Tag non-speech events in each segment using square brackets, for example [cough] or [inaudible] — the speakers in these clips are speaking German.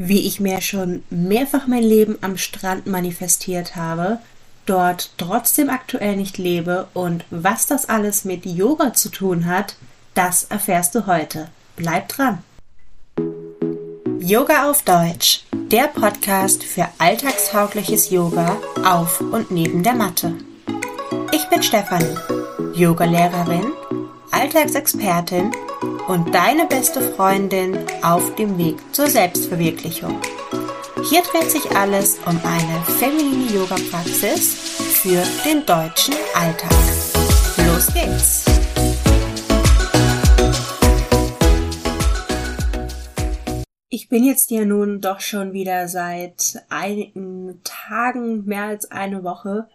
wie ich mir schon mehrfach mein Leben am Strand manifestiert habe, dort trotzdem aktuell nicht lebe und was das alles mit Yoga zu tun hat, das erfährst du heute. Bleib dran! Yoga auf Deutsch, der Podcast für alltagstaugliches Yoga auf und neben der Matte. Ich bin Stefanie, Yogalehrerin, Alltagsexpertin und deine beste Freundin auf dem Weg zur Selbstverwirklichung. Hier dreht sich alles um eine feminine Yoga-Praxis für den deutschen Alltag. Los geht's! Ich bin jetzt ja nun doch schon wieder seit einigen Tagen, mehr als eine Woche,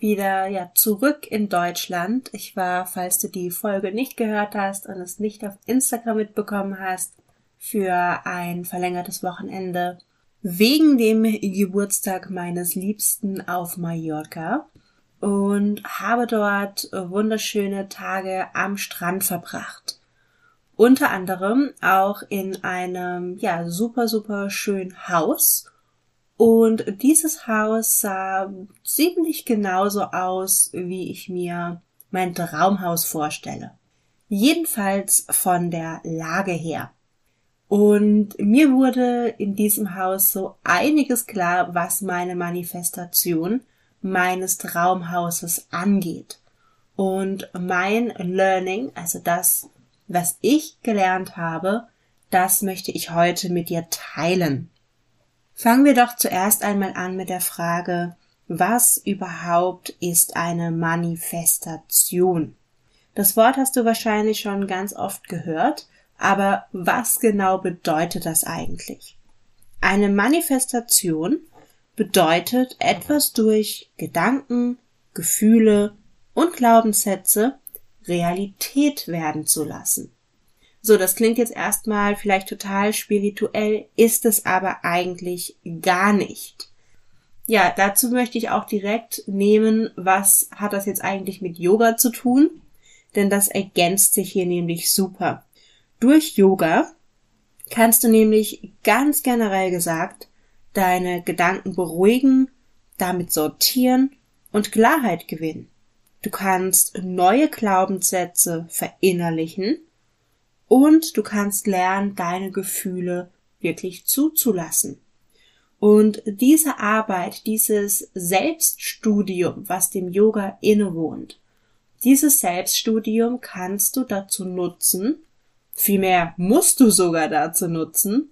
wieder ja zurück in Deutschland. Ich war, falls du die Folge nicht gehört hast und es nicht auf Instagram mitbekommen hast, für ein verlängertes Wochenende wegen dem Geburtstag meines Liebsten auf Mallorca und habe dort wunderschöne Tage am Strand verbracht. Unter anderem auch in einem ja super super schönen Haus und dieses Haus sah ziemlich genauso aus, wie ich mir mein Traumhaus vorstelle. Jedenfalls von der Lage her. Und mir wurde in diesem Haus so einiges klar, was meine Manifestation meines Traumhauses angeht. Und mein Learning, also das, was ich gelernt habe, das möchte ich heute mit dir teilen. Fangen wir doch zuerst einmal an mit der Frage, was überhaupt ist eine Manifestation? Das Wort hast du wahrscheinlich schon ganz oft gehört, aber was genau bedeutet das eigentlich? Eine Manifestation bedeutet etwas durch Gedanken, Gefühle und Glaubenssätze Realität werden zu lassen. So, das klingt jetzt erstmal vielleicht total spirituell, ist es aber eigentlich gar nicht. Ja, dazu möchte ich auch direkt nehmen, was hat das jetzt eigentlich mit Yoga zu tun? Denn das ergänzt sich hier nämlich super. Durch Yoga kannst du nämlich ganz generell gesagt deine Gedanken beruhigen, damit sortieren und Klarheit gewinnen. Du kannst neue Glaubenssätze verinnerlichen und du kannst lernen, deine Gefühle wirklich zuzulassen. Und diese Arbeit, dieses Selbststudium, was dem Yoga innewohnt, dieses Selbststudium kannst du dazu nutzen, vielmehr musst du sogar dazu nutzen,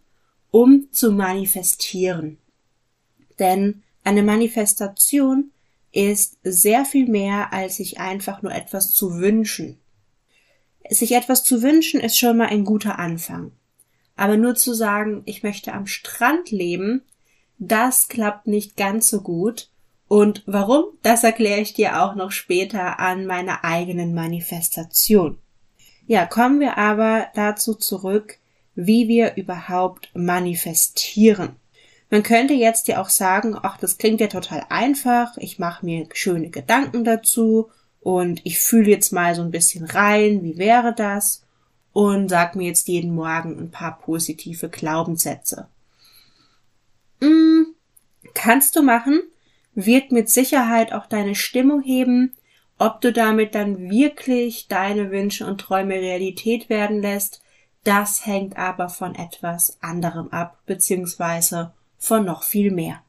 um zu manifestieren. Denn eine Manifestation ist sehr viel mehr, als sich einfach nur etwas zu wünschen. Sich etwas zu wünschen ist schon mal ein guter Anfang. Aber nur zu sagen, ich möchte am Strand leben, das klappt nicht ganz so gut. Und warum? Das erkläre ich dir auch noch später an meiner eigenen Manifestation. Ja, kommen wir aber dazu zurück, wie wir überhaupt manifestieren. Man könnte jetzt ja auch sagen, ach, das klingt ja total einfach, ich mache mir schöne Gedanken dazu und ich fühle jetzt mal so ein bisschen rein, wie wäre das? Und sag mir jetzt jeden Morgen ein paar positive Glaubenssätze. Hm, kannst du machen, wird mit Sicherheit auch deine Stimmung heben, ob du damit dann wirklich deine Wünsche und Träume Realität werden lässt, das hängt aber von etwas anderem ab, beziehungsweise von noch viel mehr.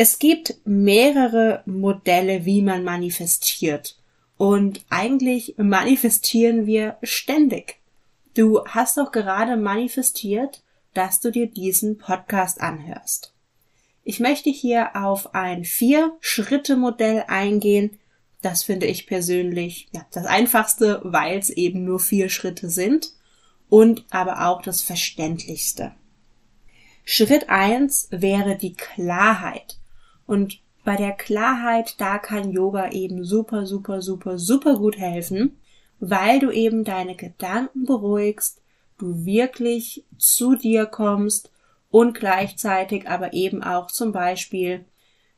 Es gibt mehrere Modelle, wie man manifestiert. Und eigentlich manifestieren wir ständig. Du hast doch gerade manifestiert, dass du dir diesen Podcast anhörst. Ich möchte hier auf ein Vier-Schritte-Modell eingehen. Das finde ich persönlich ja, das einfachste, weil es eben nur vier Schritte sind und aber auch das verständlichste. Schritt eins wäre die Klarheit. Und bei der Klarheit, da kann Yoga eben super, super, super, super gut helfen, weil du eben deine Gedanken beruhigst, du wirklich zu dir kommst und gleichzeitig aber eben auch zum Beispiel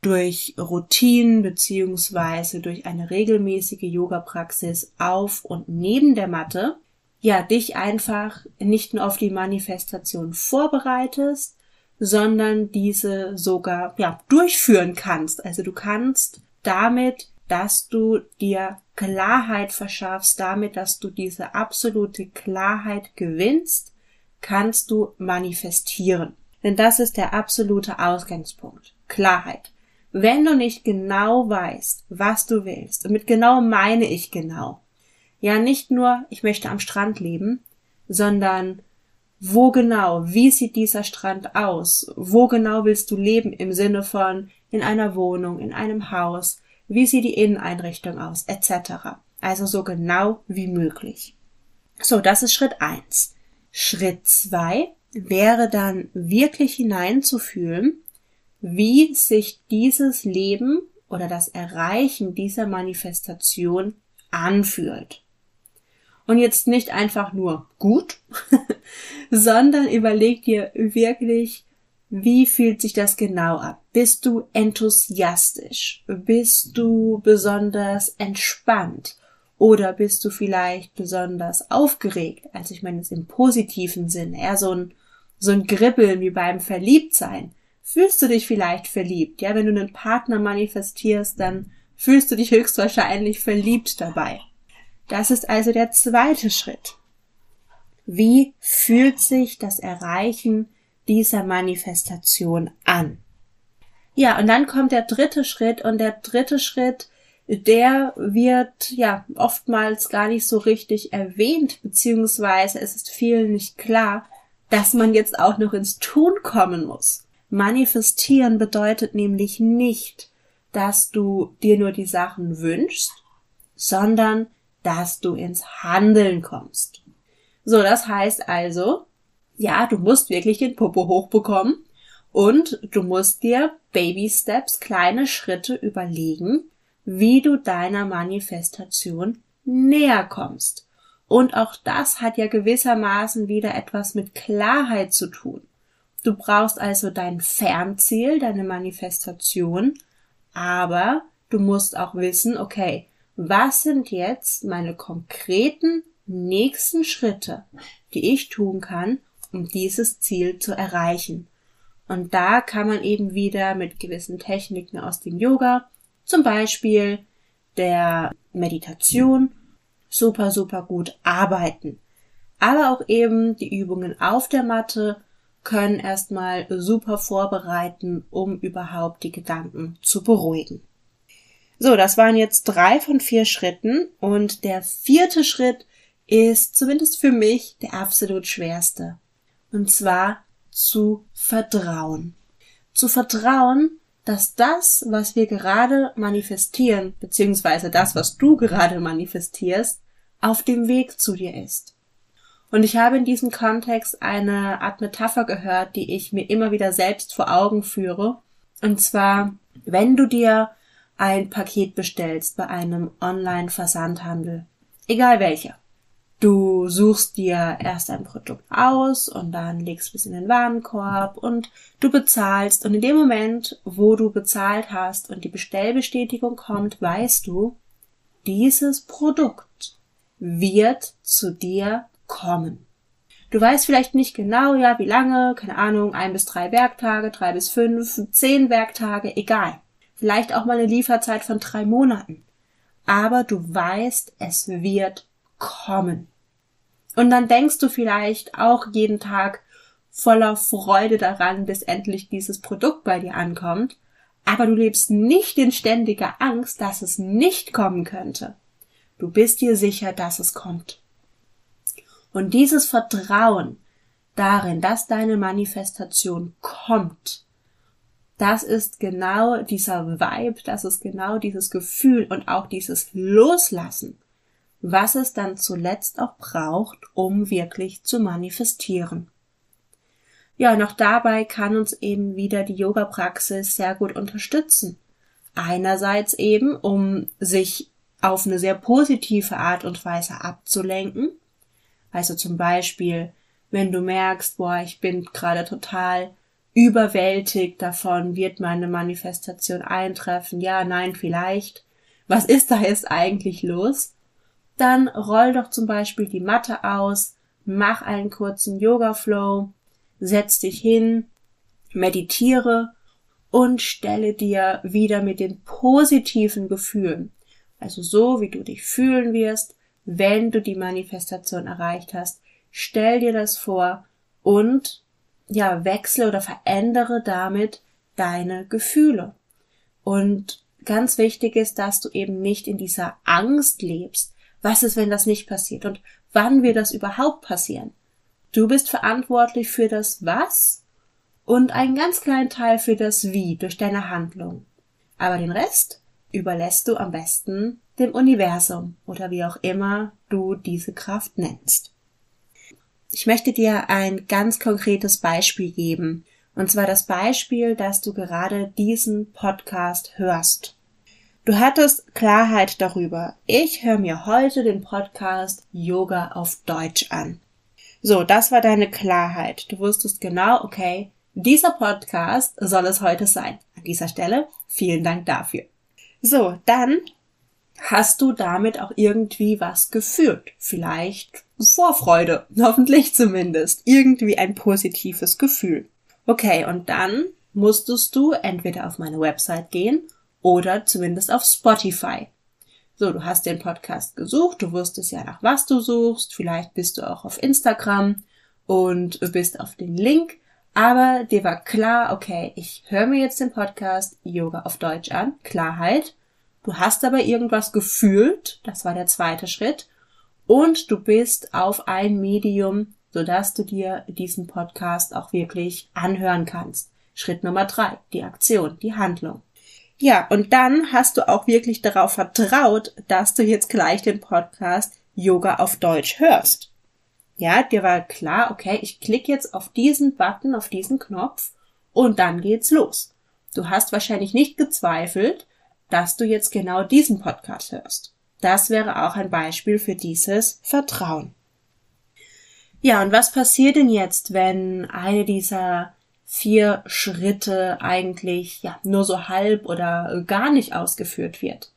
durch Routinen beziehungsweise durch eine regelmäßige Yoga-Praxis auf und neben der Matte, ja, dich einfach nicht nur auf die Manifestation vorbereitest, sondern diese sogar ja, durchführen kannst. Also du kannst damit, dass du dir Klarheit verschaffst, damit, dass du diese absolute Klarheit gewinnst, kannst du manifestieren. Denn das ist der absolute Ausgangspunkt. Klarheit. Wenn du nicht genau weißt, was du willst, und mit genau meine ich genau, ja nicht nur, ich möchte am Strand leben, sondern wo genau, wie sieht dieser Strand aus, wo genau willst du leben im Sinne von in einer Wohnung, in einem Haus, wie sieht die Inneneinrichtung aus, etc. Also so genau wie möglich. So, das ist Schritt eins. Schritt zwei wäre dann wirklich hineinzufühlen, wie sich dieses Leben oder das Erreichen dieser Manifestation anfühlt. Und jetzt nicht einfach nur gut, [laughs] sondern überleg dir wirklich, wie fühlt sich das genau ab? Bist du enthusiastisch? Bist du besonders entspannt? Oder bist du vielleicht besonders aufgeregt? Also ich meine es im positiven Sinn, eher so ein, so ein Gribbeln wie beim Verliebtsein. Fühlst du dich vielleicht verliebt? Ja, wenn du einen Partner manifestierst, dann fühlst du dich höchstwahrscheinlich verliebt dabei. Das ist also der zweite Schritt. Wie fühlt sich das Erreichen dieser Manifestation an? Ja, und dann kommt der dritte Schritt und der dritte Schritt, der wird ja oftmals gar nicht so richtig erwähnt, beziehungsweise es ist vielen nicht klar, dass man jetzt auch noch ins Tun kommen muss. Manifestieren bedeutet nämlich nicht, dass du dir nur die Sachen wünschst, sondern dass du ins Handeln kommst. So, das heißt also, ja, du musst wirklich den Popo hochbekommen und du musst dir Baby Steps, kleine Schritte überlegen, wie du deiner Manifestation näher kommst. Und auch das hat ja gewissermaßen wieder etwas mit Klarheit zu tun. Du brauchst also dein Fernziel, deine Manifestation, aber du musst auch wissen, okay, was sind jetzt meine konkreten nächsten Schritte, die ich tun kann, um dieses Ziel zu erreichen. Und da kann man eben wieder mit gewissen Techniken aus dem Yoga, zum Beispiel der Meditation, super, super gut arbeiten. Aber auch eben die Übungen auf der Matte können erstmal super vorbereiten, um überhaupt die Gedanken zu beruhigen. So, das waren jetzt drei von vier Schritten und der vierte Schritt ist zumindest für mich der absolut schwerste. Und zwar zu vertrauen. Zu vertrauen, dass das, was wir gerade manifestieren, beziehungsweise das, was du gerade manifestierst, auf dem Weg zu dir ist. Und ich habe in diesem Kontext eine Art Metapher gehört, die ich mir immer wieder selbst vor Augen führe. Und zwar, wenn du dir ein Paket bestellst bei einem Online-Versandhandel, egal welcher. Du suchst dir erst ein Produkt aus und dann legst du es in den Warenkorb und du bezahlst und in dem Moment, wo du bezahlt hast und die Bestellbestätigung kommt, weißt du, dieses Produkt wird zu dir kommen. Du weißt vielleicht nicht genau, ja, wie lange, keine Ahnung, ein bis drei Werktage, drei bis fünf, zehn Werktage, egal vielleicht auch mal eine Lieferzeit von drei Monaten. Aber du weißt, es wird kommen. Und dann denkst du vielleicht auch jeden Tag voller Freude daran, bis endlich dieses Produkt bei dir ankommt. Aber du lebst nicht in ständiger Angst, dass es nicht kommen könnte. Du bist dir sicher, dass es kommt. Und dieses Vertrauen darin, dass deine Manifestation kommt, das ist genau dieser Vibe, das ist genau dieses Gefühl und auch dieses Loslassen, was es dann zuletzt auch braucht, um wirklich zu manifestieren. Ja, noch dabei kann uns eben wieder die Yoga-Praxis sehr gut unterstützen. Einerseits eben, um sich auf eine sehr positive Art und Weise abzulenken. Also zum Beispiel, wenn du merkst, boah, ich bin gerade total überwältigt davon, wird meine Manifestation eintreffen, ja, nein, vielleicht. Was ist da jetzt eigentlich los? Dann roll doch zum Beispiel die Matte aus, mach einen kurzen Yoga-Flow, setz dich hin, meditiere und stelle dir wieder mit den positiven Gefühlen, also so wie du dich fühlen wirst, wenn du die Manifestation erreicht hast, stell dir das vor und ja, wechsle oder verändere damit deine Gefühle. Und ganz wichtig ist, dass du eben nicht in dieser Angst lebst. Was ist, wenn das nicht passiert? Und wann wird das überhaupt passieren? Du bist verantwortlich für das Was und einen ganz kleinen Teil für das Wie durch deine Handlung. Aber den Rest überlässt du am besten dem Universum oder wie auch immer du diese Kraft nennst. Ich möchte dir ein ganz konkretes Beispiel geben. Und zwar das Beispiel, dass du gerade diesen Podcast hörst. Du hattest Klarheit darüber. Ich höre mir heute den Podcast Yoga auf Deutsch an. So, das war deine Klarheit. Du wusstest genau, okay, dieser Podcast soll es heute sein. An dieser Stelle vielen Dank dafür. So, dann hast du damit auch irgendwie was gefühlt. Vielleicht Vorfreude, [laughs] hoffentlich zumindest. Irgendwie ein positives Gefühl. Okay, und dann musstest du entweder auf meine Website gehen oder zumindest auf Spotify. So, du hast den Podcast gesucht, du wusstest ja nach was du suchst, vielleicht bist du auch auf Instagram und bist auf den Link aber dir war klar, okay, ich höre mir jetzt den Podcast Yoga auf Deutsch an, Klarheit. Du hast aber irgendwas gefühlt, das war der zweite Schritt, und du bist auf ein Medium, sodass du dir diesen Podcast auch wirklich anhören kannst. Schritt Nummer drei, die Aktion, die Handlung. Ja, und dann hast du auch wirklich darauf vertraut, dass du jetzt gleich den Podcast Yoga auf Deutsch hörst. Ja, dir war klar, okay, ich klicke jetzt auf diesen Button, auf diesen Knopf und dann geht's los. Du hast wahrscheinlich nicht gezweifelt, dass du jetzt genau diesen Podcast hörst. Das wäre auch ein Beispiel für dieses Vertrauen. Ja, und was passiert denn jetzt, wenn eine dieser vier Schritte eigentlich ja nur so halb oder gar nicht ausgeführt wird?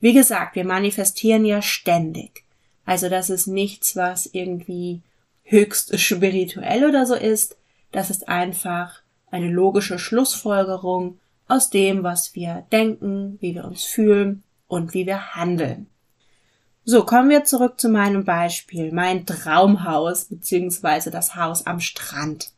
Wie gesagt, wir manifestieren ja ständig. Also das ist nichts, was irgendwie höchst spirituell oder so ist. Das ist einfach eine logische Schlussfolgerung aus dem, was wir denken, wie wir uns fühlen und wie wir handeln. So, kommen wir zurück zu meinem Beispiel, mein Traumhaus bzw. das Haus am Strand.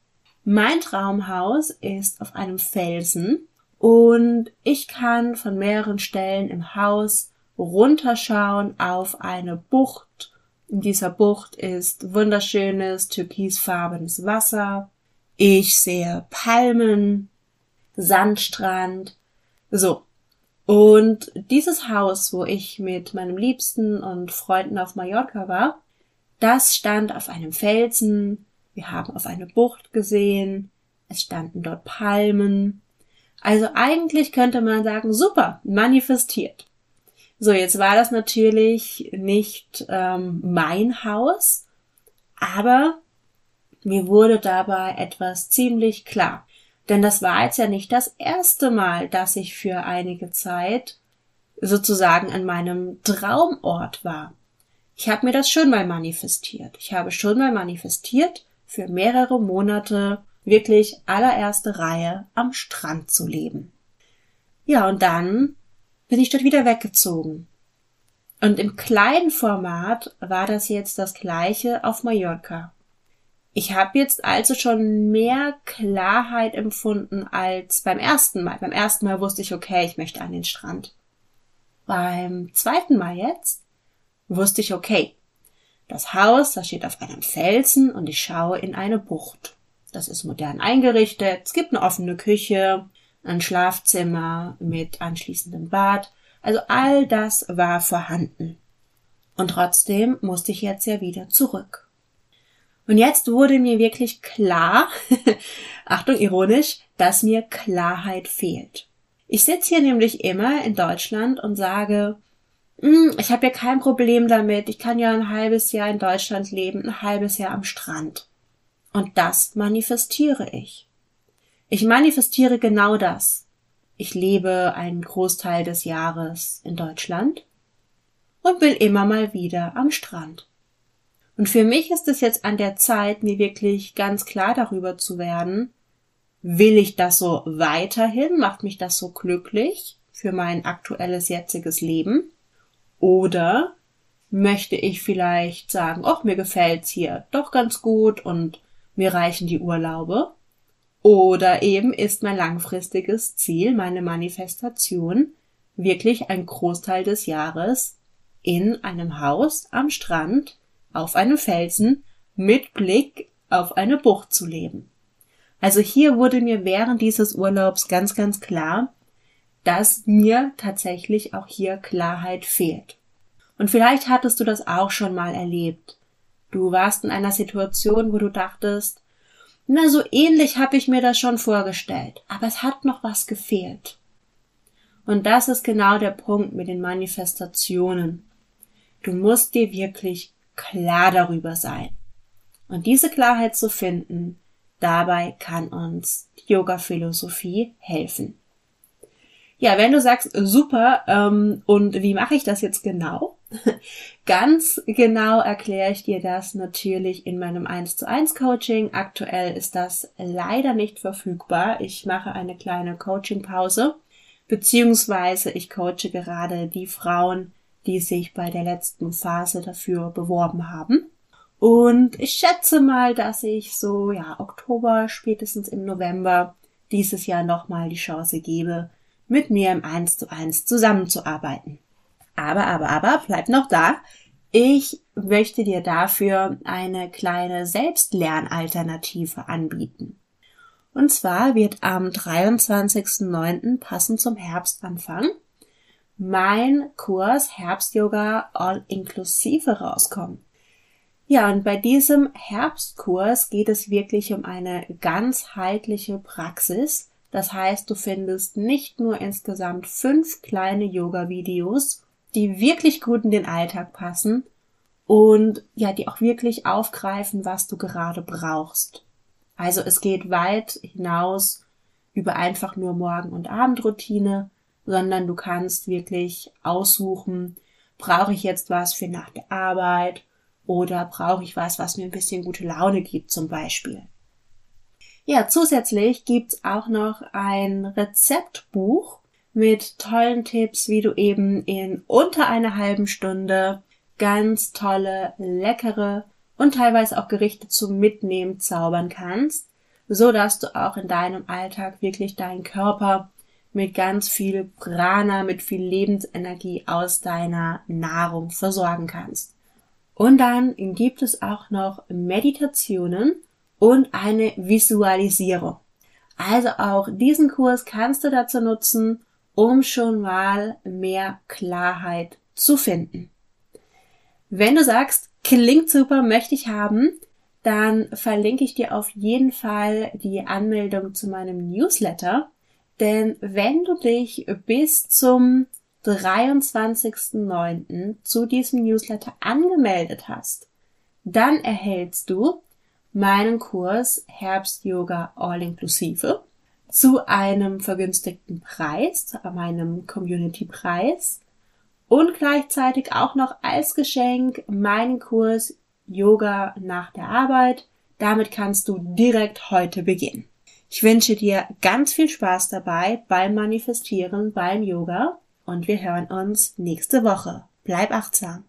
Mein Traumhaus ist auf einem Felsen und ich kann von mehreren Stellen im Haus runterschauen auf eine Bucht in dieser Bucht ist wunderschönes türkisfarbenes Wasser. Ich sehe Palmen, Sandstrand. So. Und dieses Haus, wo ich mit meinem Liebsten und Freunden auf Mallorca war, das stand auf einem Felsen. Wir haben auf eine Bucht gesehen. Es standen dort Palmen. Also eigentlich könnte man sagen, super, manifestiert. So, jetzt war das natürlich nicht ähm, mein Haus, aber mir wurde dabei etwas ziemlich klar. Denn das war jetzt ja nicht das erste Mal, dass ich für einige Zeit sozusagen an meinem Traumort war. Ich habe mir das schon mal manifestiert. Ich habe schon mal manifestiert, für mehrere Monate wirklich allererste Reihe am Strand zu leben. Ja, und dann bin ich dort wieder weggezogen. Und im kleinen Format war das jetzt das gleiche auf Mallorca. Ich habe jetzt also schon mehr Klarheit empfunden als beim ersten Mal. Beim ersten Mal wusste ich, okay, ich möchte an den Strand. Beim zweiten Mal jetzt wusste ich, okay, das Haus, das steht auf einem Felsen und ich schaue in eine Bucht. Das ist modern eingerichtet. Es gibt eine offene Küche, ein Schlafzimmer mit anschließendem Bad. Also all das war vorhanden. Und trotzdem musste ich jetzt ja wieder zurück. Und jetzt wurde mir wirklich klar, [laughs] Achtung ironisch, dass mir Klarheit fehlt. Ich sitze hier nämlich immer in Deutschland und sage, ich habe ja kein Problem damit, ich kann ja ein halbes Jahr in Deutschland leben, ein halbes Jahr am Strand. Und das manifestiere ich. Ich manifestiere genau das. Ich lebe einen Großteil des Jahres in Deutschland und bin immer mal wieder am Strand. Und für mich ist es jetzt an der Zeit, mir wirklich ganz klar darüber zu werden, Will ich das so weiterhin? Macht mich das so glücklich für mein aktuelles jetziges Leben? Oder möchte ich vielleicht sagen, ach, mir gefällt's hier doch ganz gut und mir reichen die Urlaube? Oder eben ist mein langfristiges Ziel, meine Manifestation, wirklich ein Großteil des Jahres in einem Haus am Strand auf einem Felsen mit Blick auf eine Bucht zu leben. Also hier wurde mir während dieses Urlaubs ganz, ganz klar, dass mir tatsächlich auch hier Klarheit fehlt. Und vielleicht hattest du das auch schon mal erlebt. Du warst in einer Situation, wo du dachtest, na, so ähnlich habe ich mir das schon vorgestellt, aber es hat noch was gefehlt. Und das ist genau der Punkt mit den Manifestationen. Du musst dir wirklich klar darüber sein. Und diese Klarheit zu finden, dabei kann uns die Yoga-Philosophie helfen. Ja, wenn du sagst, super, ähm, und wie mache ich das jetzt genau? [laughs] Ganz genau erkläre ich dir das natürlich in meinem 1 zu 1 Coaching. Aktuell ist das leider nicht verfügbar. Ich mache eine kleine Coaching-Pause, beziehungsweise ich coache gerade die Frauen, die sich bei der letzten Phase dafür beworben haben. Und ich schätze mal, dass ich so, ja, Oktober, spätestens im November dieses Jahr nochmal die Chance gebe, mit mir im 1 zu 1 zusammenzuarbeiten. Aber, aber, aber, bleib noch da. Ich möchte dir dafür eine kleine Selbstlernalternative anbieten. Und zwar wird am 23.09. passend zum Herbstanfang mein Kurs Herbst-Yoga All-Inklusive rauskommen. Ja, und bei diesem Herbstkurs geht es wirklich um eine ganzheitliche Praxis. Das heißt, du findest nicht nur insgesamt fünf kleine Yoga-Videos, die wirklich gut in den Alltag passen und ja, die auch wirklich aufgreifen, was du gerade brauchst. Also es geht weit hinaus über einfach nur Morgen- und Abendroutine, sondern du kannst wirklich aussuchen, brauche ich jetzt was für nach der Arbeit oder brauche ich was, was mir ein bisschen gute Laune gibt zum Beispiel. Ja, zusätzlich gibt's auch noch ein Rezeptbuch mit tollen Tipps, wie du eben in unter einer halben Stunde ganz tolle, leckere und teilweise auch Gerichte zum Mitnehmen zaubern kannst, so dass du auch in deinem Alltag wirklich deinen Körper mit ganz viel Prana, mit viel Lebensenergie aus deiner Nahrung versorgen kannst. Und dann gibt es auch noch Meditationen und eine Visualisierung. Also auch diesen Kurs kannst du dazu nutzen, um schon mal mehr Klarheit zu finden. Wenn du sagst, klingt super, möchte ich haben, dann verlinke ich dir auf jeden Fall die Anmeldung zu meinem Newsletter. Denn wenn du dich bis zum 23.09. zu diesem Newsletter angemeldet hast, dann erhältst du meinen Kurs Herbst Yoga All Inklusive zu einem vergünstigten Preis, meinem Community Preis und gleichzeitig auch noch als Geschenk meinen Kurs Yoga nach der Arbeit. Damit kannst du direkt heute beginnen. Ich wünsche dir ganz viel Spaß dabei beim Manifestieren, beim Yoga und wir hören uns nächste Woche. Bleib achtsam.